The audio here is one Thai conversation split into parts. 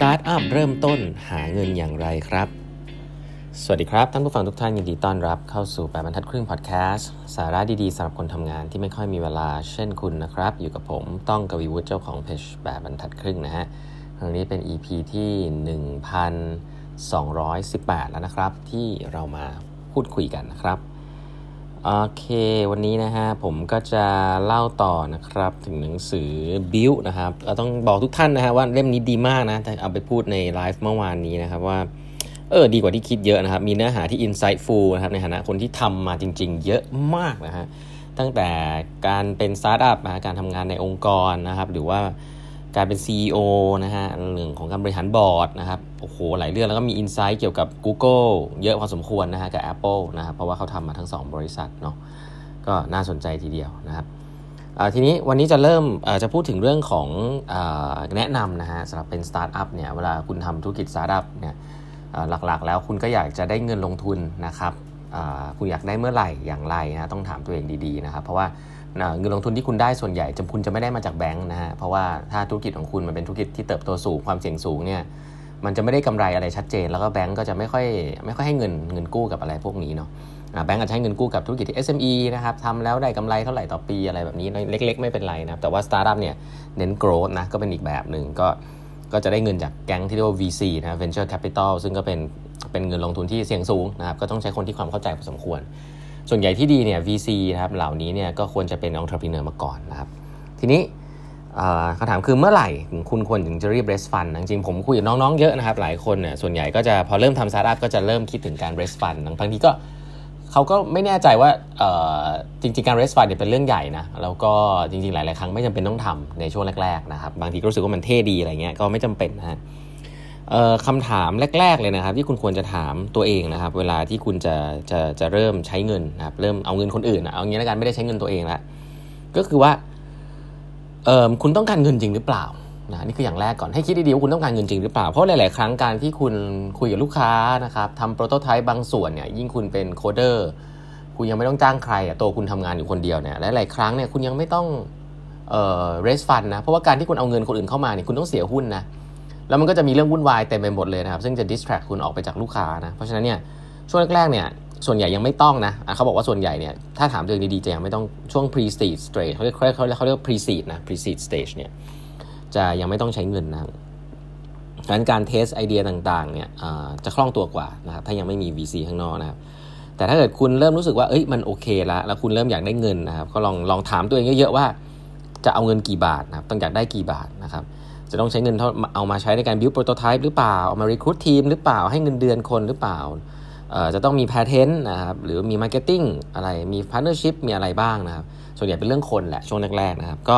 สตาร์ทอัพเริ่มต้นหาเงินอย่างไรครับ สวัสดีครับท่านผู้ฟังทุกท่านยินดีต้อนรับเข้าสู่แปดบรรทัดครึ่งพอดแคสต์สาระดีๆสำหรับคนทำงานที่ไม่ค่อยมีเวลาเช่นคุณนะครับ อยู่กับผมต้องกวีวุฒิเจ้าของเพจแปดบรรทัดครึ่งนะฮะครั้งนี้เป็น EP ที่ 1218 แล้วนะครับ ที่เรามาพูดคุยกันนะครับ โอเค วันนี้นะฮะผมก็จะเล่าต่อนะครับ ถึงหนังสือบิวนะครับต้องบอกทุกท่านนะฮะว่าเล่มนี้ดีมากนะแต่เอาไปพูดในไลฟ์เมื่อวานนี้นะครับว่าเออดีกว่าที่คิดเยอะนะครับ มีเนื้อหาที่ insightful นะครับในฐานะคนที่ทำมาจริง ๆ เยอะมากนะฮะตั้งแต่การเป็นสตาร์ทอัพนะการทำงานในองค์กรนะครับ หรือว่า การเป็น CEO นะฮะเรื่องของการบริหารบอร์ดนะครับโอ้โหหลายเรื่องแล้วก็มี insight เกี่ยวกับ Google เยอะพอสมควรนะฮะกับ Apple นะครับเพราะว่าเขาทำมาทั้ง 2 บริษัทเนาะก็น่าสนใจทีเดียวนะครับทีนี้วันนี้จะเริ่มจะพูดถึงเรื่องของแนะนำนะฮะสำหรับเป็นสตาร์ทอัพเนี่ยเวลาคุณทำธุรกิจสตาร์ทอัพเนี่ยหลักๆ แล้วคุณก็อยากจะได้เงินลงทุนนะครับคุณอยากได้เมื่อไหร่อย่างไรนะต้องถามตัวเองดีๆนะครับเพราะว่า เงินลงทุนที่คุณได้ส่วนใหญ่จำคุณจะไม่ได้มาจากแบงค์นะฮะเพราะว่าถ้าธุรกิจของคุณมันเป็นธุรกิจที่เติบโตสูงความเสี่ยงสูงเนี่ยมันจะไม่ได้กำไรอะไรชัดเจน แล้วก็แบงก์ก็จะไม่ค่อยไม่ค่อยให้เงินเงินกู้กับอะไรพวกนี้เนาะแบงก์อาจจะให้เงินกู้กับธุรกิจที่ SME นะครับทำแล้วได้กำไรเท่าไหร่ต่อปีอะไรแบบนี้เล็ก ๆ ไม่เป็นไรนะแต่ว่าสตาร์ทอัพเนี่ยเน้น growth นะก็เป็นอีกแบบหนึ่งก็ก็จะได้เงินจากแก๊งที่เรียกว่า VC นะ Venture Capital ซึ่งก็เป็นเป็นเงินลงทุนที่เสี่ยงสูงนะครับก็ต้องใช้คนที่ความเข้าใจพอสมควร ส่วนใหญ่ที่ดีเนี่ย VC นะครับเหล่านี้เนี่ยก็ควรจะเป็นผู้ประกอบการมาก่อนนะครับ ทีนี้คำถามคือเมื่อไหร่คุณควรถึงจะรีบ raise fund จริงผมคุยกับน้องๆเยอะนะครับ หลายคนเนี่ยส่วนใหญ่ก็จะพอเริ่มทำสตาร์ทอัพก็จะเริ่มคิดถึงการ raise fund บางทีก็เขาก็ไม่แน่ใจว่าจริงๆการ raise fund เนี่ยเป็นเรื่องใหญ่นะแล้วก็จริงๆหลายๆครั้งไม่จำเป็นต้องทำในช่วงแรกๆนะครับบางทีก็รู้สึกว่ามันเท่ดีอะไรเงี้ยก็ไม่จำเป็นนะฮะ คำถามแรก ๆเลยนะครับ ที่คุณควรจะถามตัวเองนะครับ เวลาที่คุณจะจะจะเริ่มใช้เงินนะครับ เริ่มเอาเงินคนอื่นเอางี้แล้วกันไม่ได้ใช้เงินตัวเองแล้วก็คือว่าเออคุณต้องการเงินจริงหรือเปล่านะนี่คืออย่างแรกก่อนให้คิดดีๆว่าคุณต้องการเงินจริงหรือเปล่าเพราะหลาย ๆ ครั้งการที่คุณคุยกับลูกค้านะครับทำโปรโตไทป์บางส่วนเนี่ยยิ่งคุณเป็นโคเดอร์คุณยังไม่ต้องจ้างใครอะตัวคุณทำงานอยู่คนเดียวเนี่ยหลายๆครั้งเนี่ยคุณยังไม่ต้องเอ่อ raise fund นะเพราะว่าการที่คุณเอาเงินคนอื่นเข้ามาเนี่ยคุณต้องเสียหุ้นนะ แล้วมันก็จะมีเรื่องวุ่นวายเต็มไปหมดเลยนะครับ ซึ่งจะ distract คุณออกไปจากลูกค้านะ เพราะฉะนั้นเนี่ยช่วงแรกๆเนี่ยส่วนใหญ่ยังไม่ต้องนะเขาบอกว่าส่วนใหญ่เนี่ยถ้าถามตัวเองดีๆจะยังไม่ต้องช่วง pre seed stage เขาเรียกเขาเรียกเขาเรียก pre seed นะ pre seed stage เนี่ยจะยังไม่ต้องใช้เงินนะดังนั้นการเทสไอเดียต่างๆเนี่ยจะคล่องตัวกว่านะครับถ้ายังไม่มี VC ข้างนอกนะครับแต่ถ้าเกิดคุณเริ่มรู้สึกว่าเอ้ยมันโอเคแล้วแล้วคุณเริ่มอยากได้เงินนะครับก็ลองลองถามตัวเองเยอะๆว่า จะเอาเงินกี่บาทนะครับต้องอยากได้กี่บาทนะครับ จะต้องใช้เงินเอามาใช้ในการ build prototype หรือเปล่า เอามา recruit ทีมหรือเปล่าให้เงินเดือนคนหรือเปล่าจะต้องมี patent นะครับหรือมี marketing อะไรมี partnership มีอะไรบ้างนะครับส่วนใหญ่เป็นเรื่องคนแหละช่วงแรกๆนะครับก็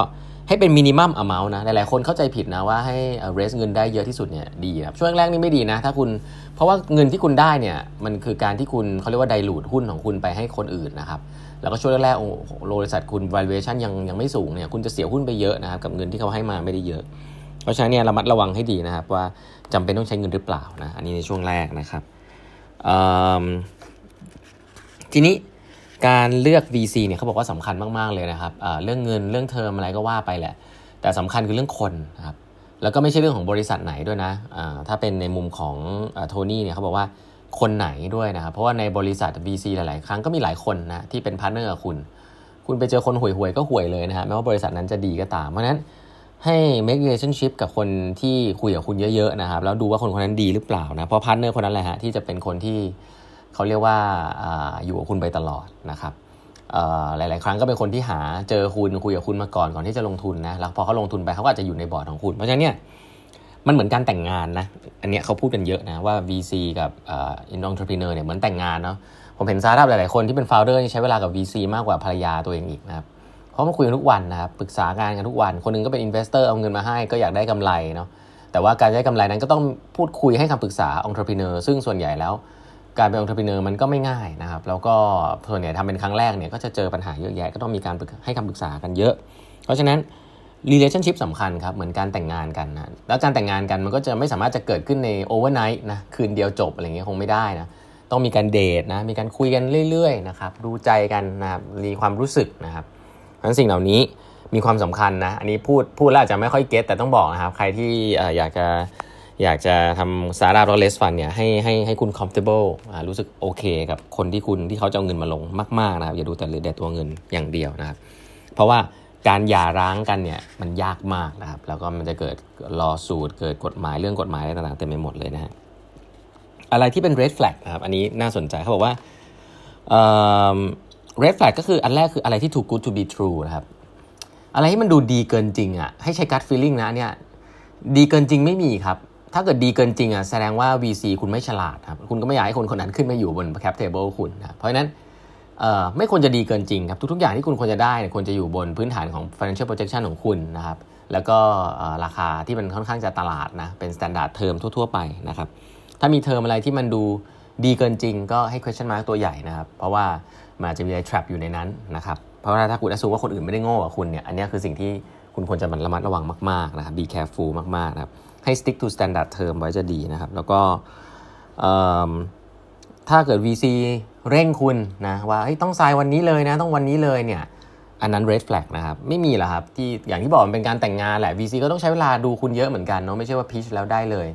ให้เป็น minimum amount นะหลายๆคนเข้าใจผิดนะว่าให้ raise เงินได้เยอะที่สุดเนี่ยดีครับช่วงแรกนี่ไม่ดีนะถ้าคุณเพราะว่าเงินที่คุณได้เนี่ยมันคือการที่คุณเขาเรียกว่าไดรูดหุ้นของคุณไปให้คนอื่นนะครับแล้วก็ช่วงแรกๆบริษัทคุณ valuation ยังยังไม่สูงเนี่ยคุณจะเสียหุ้นไปเยอะนะครับกับเงินที่เขาให้มาไม่ได้เยอะ ราะฉะนั้นเนี่ยระมัดระวังให้ดีนะครับ ว่าจำเป็นต้องใช้เงินหรือเปล่านะอันนี้ในช่วงแรกนะครับทีนี้การเลือก VC เนี่ยเขาบอกว่าสำคัญมากๆเลยนะครับเรื่องเงินเรื่องเทอมอะไรก็ว่าไปแหละ แต่สำคัญคือเรื่องคนนะครับแล้วก็ไม่ใช่เรื่องของบริษัทไหนด้วยนะถ้าเป็นในมุมของโทนี่เนี่ยเขาบอกว่าคนไหนด้วยนะครับ เพราะว่าในบริษัท VC หลาย ๆ ครั้งก็มีหลายคนนะที่เป็นพาร์ทเนอร์กับคุณ คุณไปเจอคนห่วยๆก็ห่วยเลยนะฮะไม่ว่าบริษัทนั้นจะดีก็ตาม เพราะนั้น ให้ make relationship กับคนที่คุยกับคุณเยอะๆนะครับ แล้วดูว่าคนคนนั้นดีหรือเปล่านะ เพราะพาร์ทเนอร์คนนั้นแหละฮะที่จะเป็นคนที่เขาเรียกว่าอยู่กับคุณไปตลอดนะครับหลาย ๆ ครั้งก็เป็นคนที่หาเจอคุณคุยกับคุณมาก่อนก่อนที่จะลงทุนนะแล้วพอเขาลงทุนไปเขาก็อาจจะอยู่ในบอร์ดของคุณ เพราะฉะนั้นเนี่ยมันเหมือนการแต่งงานนะอันนี้เขาพูดกันเยอะนะว่า VC กับอิน entrepreneur เนี่ยเหมือนแต่งงานเนาะผมเห็นสตาร์ทอัพหลาย ๆ คนที่เป็น founder ใช้เวลากับ VC มากกว่าภรรยาตัวเองอีกนะครับ เพราะมาคุยกันทุกวันนะครับปรึกษางานกันทุกวัน คนนึงก็เป็น investor เอาเงินมาให้ก็อยากได้กำไรเนาะแต่ว่าการได้กำไรนั้นก็ต้องพูดคุยให้คำปรึกษาองค์ประกอบซึ่งส่วนใหญ่แล้ว การเป็นองค์ประกอบมันก็ไม่ง่ายนะครับ แล้วก็ส่วนใหญ่ทำเป็นครั้งแรกเนี่ยก็จะเจอปัญหาเยอะแยะก็ต้องมีการให้คำปรึกษากันเยอะ เพราะฉะนั้น relationship สำคัญครับเหมือนการแต่งงานกันนะแล้วการแต่งงานกันมันก็จะไม่สามารถจะเกิดขึ้นใน overnight นะคืนเดียวจบอะไรเงี้ยคงไม่ได้นะต้องมีการเดทนะมีการคุยกันเรื่อยๆนะครับดูใจกันนะครับมีความรู้สึกนะครับ ทั้งสิ่งเหล่านี้มีความสำคัญนะ อันนี้พูดพูดแล้วอาจจะไม่ค่อยเก็ตแต่ต้องบอกนะครับ ใครที่อยากจะอยากจะทำสาราร์เลสฟันเนี่ยให้ให้ให้คุณ comfortable รู้สึกโอเคกับคนที่คุณที่เขาจะเอาเงินมาลงมากๆนะครับอย่าดูแต่เรื่องตัวเงินอย่างเดียวนะครับ เพราะว่าการหย่าร้างกันเนี่ยมันยากมากนะครับ แล้วก็มันจะเกิดรอสูตรเกิดกฎหมายเรื่องกฎหมายอะไรต่างๆเต็มไปหมดเลยนะฮะอะไรที่เป็น red flag นะครับ อันนี้น่าสนใจเขาบอกว่า red flag ก็คืออันแรกคืออะไรที่ too good to be true นะครับ อะไรที่มันดูดีเกินจริงอะ่ะ ให้ใช้ gut feeling นะเนี่ย ดีเกินจริงไม่มีครับ ถ้าเกิดดีเกินจริงอะแสดงว่า VC คุณไม่ฉลาดครับ คุณก็ไม่อยากให้คนคนนั้นขึ้นมาอยู่บน cap table คุณนะ เพราะฉะนั้นไม่ควรจะดีเกินจริงครับ ทุกๆ อย่างที่คุณควรจะได้ควรจะอยู่บนพื้นฐานของ financial projection ของคุณนะครับ แล้วก็ราคาที่มันค่อนข้างจะตลาดนะ เป็น standard term ทั่ว ๆ ไปนะครับ ถ้ามีเทอมอะไรที่มันดูดีเกินจริงก็ให้ question mark ตัวใหญ่นะครับ เพราะว่า มันจะมีอะไร trap อยู่ในนั้นนะครับ เพราะว่าถ้าคุณอสูว่าคนอื่นไม่ได้โง่กว่าคุณเนี่ย อันนี้คือสิ่งที่คุณควรจะมันระมัดระวังมากๆนะครับ be careful มากๆนะครับ ให้ stick to standard term ไว้จะดีนะครับ แล้วก็ถ้าเกิด VC เร่งคุณนะว่าต้องทรายวันนี้เลยนะ ต้องวันนี้เลยเนี่ย อันนั้น red flag นะครับ ไม่มีหรอกครับ ที่อย่างที่บอกมันเป็นการแต่งงานแหละ VC ก็ต้องใช้เวลาดูคุณเยอะเหมือนกันเนาะ ไม่ใช่ว่าพิชแล้วได้เลย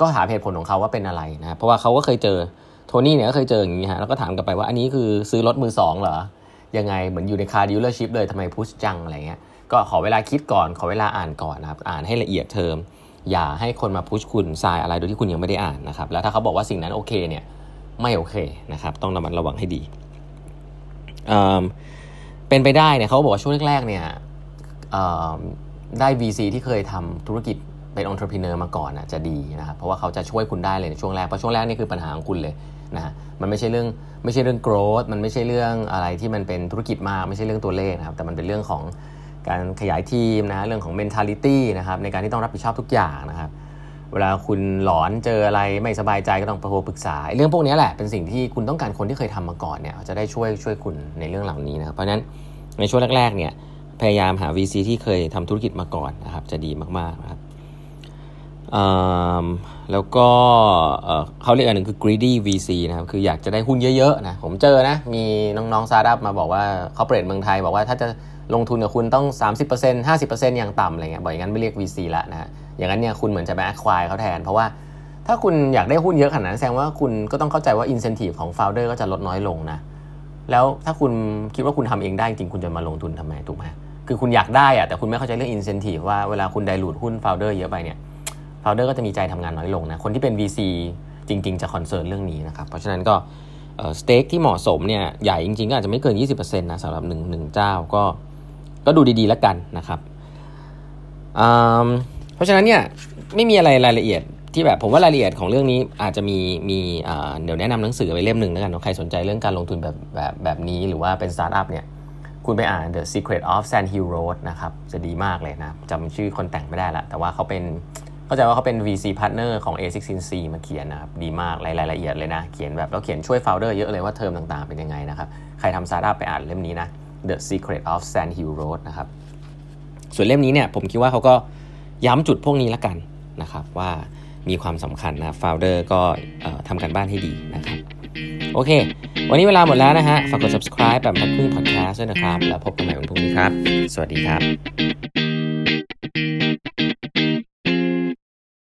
ก็หาเหตุผลของเขาว่าเป็นอะไรนะ เพราะว่าเขาก็เคยเจอ โทนี่เนี่ยก็เคยเจออย่างนี้ฮะแล้วก็ถามกลับไปว่าอันนี้คือซื้อรถมือสองเหรอยังไงเหมือนอยู่ใน car dealership เลยทำไม push จังอะไรเงี้ยก็ขอเวลาคิดก่อนขอเวลาอ่านก่อนนะครับอ่านให้ละเอียดเทอม อย่าให้คนมา push คุณ sign อะไรโดยที่คุณยังไม่ได้อ่านนะครับแล้วถ้าเขาบอกว่าสิ่งนั้นโอเคเนี่ยไม่โอเคนะครับต้องระมัดระวังให้ดีเป็นไปได้เนี่ยเขาบอกว่าช่วงแรกๆเนี่ยได้ VC ที่เคยทำธุรกิจ เป็นองค์ประกอบมาก่อนอะจะดีนะครับเพราะว่าเขาจะช่วยคุณได้เลยในช่วงแรกเพราะช่วงแรกนี่คือปัญหาของคุณเลยนะมันไม่ใช่เรื่องไม่ใช่เรื่อง growth มันไม่ใช่เรื่องอะไรที่มันเป็นธุรกิจมากไม่ใช่เรื่องตัวเลขนะครับแต่มันเป็นเรื่องของการขยายทีมนะเรื่องของ mentality นะครับในการที่ต้องรับผิดชอบทุกอย่างนะครับเวลาคุณหลอนเจออะไรไม่สบายใจก็ต้องไปโทรปรึกษาเรื่องพวกนี้แหละเป็นสิ่งที่คุณต้องการคนที่เคยทำมาก่อนเนี่ยจะได้ช่วยช่วยคุณในเรื่องเหล่านี้นะครับเพราะฉะนั้นในช่วงแรกๆเนี่ยพยายามหา VC ที่เคยทำธุรกิจมาก่อนนะครับจะดีมากๆนะครับ แล้วก็เขาเรียกอันหนึ่งคือ greedy VC นะครับ คืออยากจะได้หุ้นเยอะๆนะ ผมเจอนะ มีน้องๆซาร์ดับมาบอกว่าเขาเปลี่ยนเมืองไทย บอกว่าถ้าจะลงทุนกับคุณต้อง 30% 50%อย่างต่ำอะไรเงี้ย บอกอย่างนั้นไม่เรียก VC ละนะฮะอย่างนั้นเนี่ยคุณเหมือนจะไป acquire เขาแทน เพราะว่าถ้าคุณอยากได้หุ้นเยอะขนาดนั้นแสดงว่าคุณก็ต้องเข้าใจว่า incentive ของ founder ก็จะลดน้อยลงนะ แล้วถ้าคุณคิดว่าคุณทำเองได้จริงคุณจะมาลงทุนทำไมถูกไหมคือคุณอยากได้อะแต่คุณไม่เข้าใจเรื่อง incentive ว่าเวลาคุณไดรูดหุ้น founder เยอะไปเนี่ย founder ก็จะมีใจทำงานน้อยลงนะ คนที่เป็น VC จริง ๆ จะคอนเซิร์นเรื่องนี้นะครับ เพราะฉะนั้นก็สเต็กที่เหมาะสมเนี่ยใหญ่จริงๆ ก็อาจจะไม่เกิน 20%นะสำหรับหนึ่งหนึ่งเจ้าก็ก็ดูดีๆแล้วกันนะครับ เพราะฉะนั้นเนี่ยไม่มีอะไรรายละเอียดที่แบบผมว่ารายละเอียดของเรื่องนี้อาจจะมีมีเดี๋ยวแนะนำหนังสือไปเล่มหนึ่งแล้วกันใครสนใจเรื่องการลงทุนแบบแบบแบบนี้หรือว่าเป็นสตาร์ทอัพเนี่ยคุณไปอ่าน The Secret of Sand Hill Road นะครับจะดีมากเลยนะจำชื่อคนแต่งไม่ได้ละแต่ว่าเขาเป็น เข้าใจว่าเขาเป็น VC partner ของ a16z มาเขียนนะครับ ดีมากรายละเอียดเลยนะ เขียนแบบแล้วเขียนช่วย founder เยอะเลยว่าเทอมต่างๆเป็นยังไงนะครับ ใครทำสตาร์ทอัพไปอ่านเล่มนี้นะ The Secret of Sand Hill Road นะครับ ส่วนเล่มนี้เนี่ยผมคิดว่าเขาก็ย้ำจุดพวกนี้ละกันนะครับว่ามีความสำคัญนะ founder ก็ทำกันบ้านให้ดีนะครับ โอเค วันนี้เวลาหมดแล้วนะฮะ ฝากกด subscribe แบบพัดพึ่ง podcast ด้วยนะครับ แล้วพบกันใหม่วันพรุ่งนี้ครับ สวัสดีครับ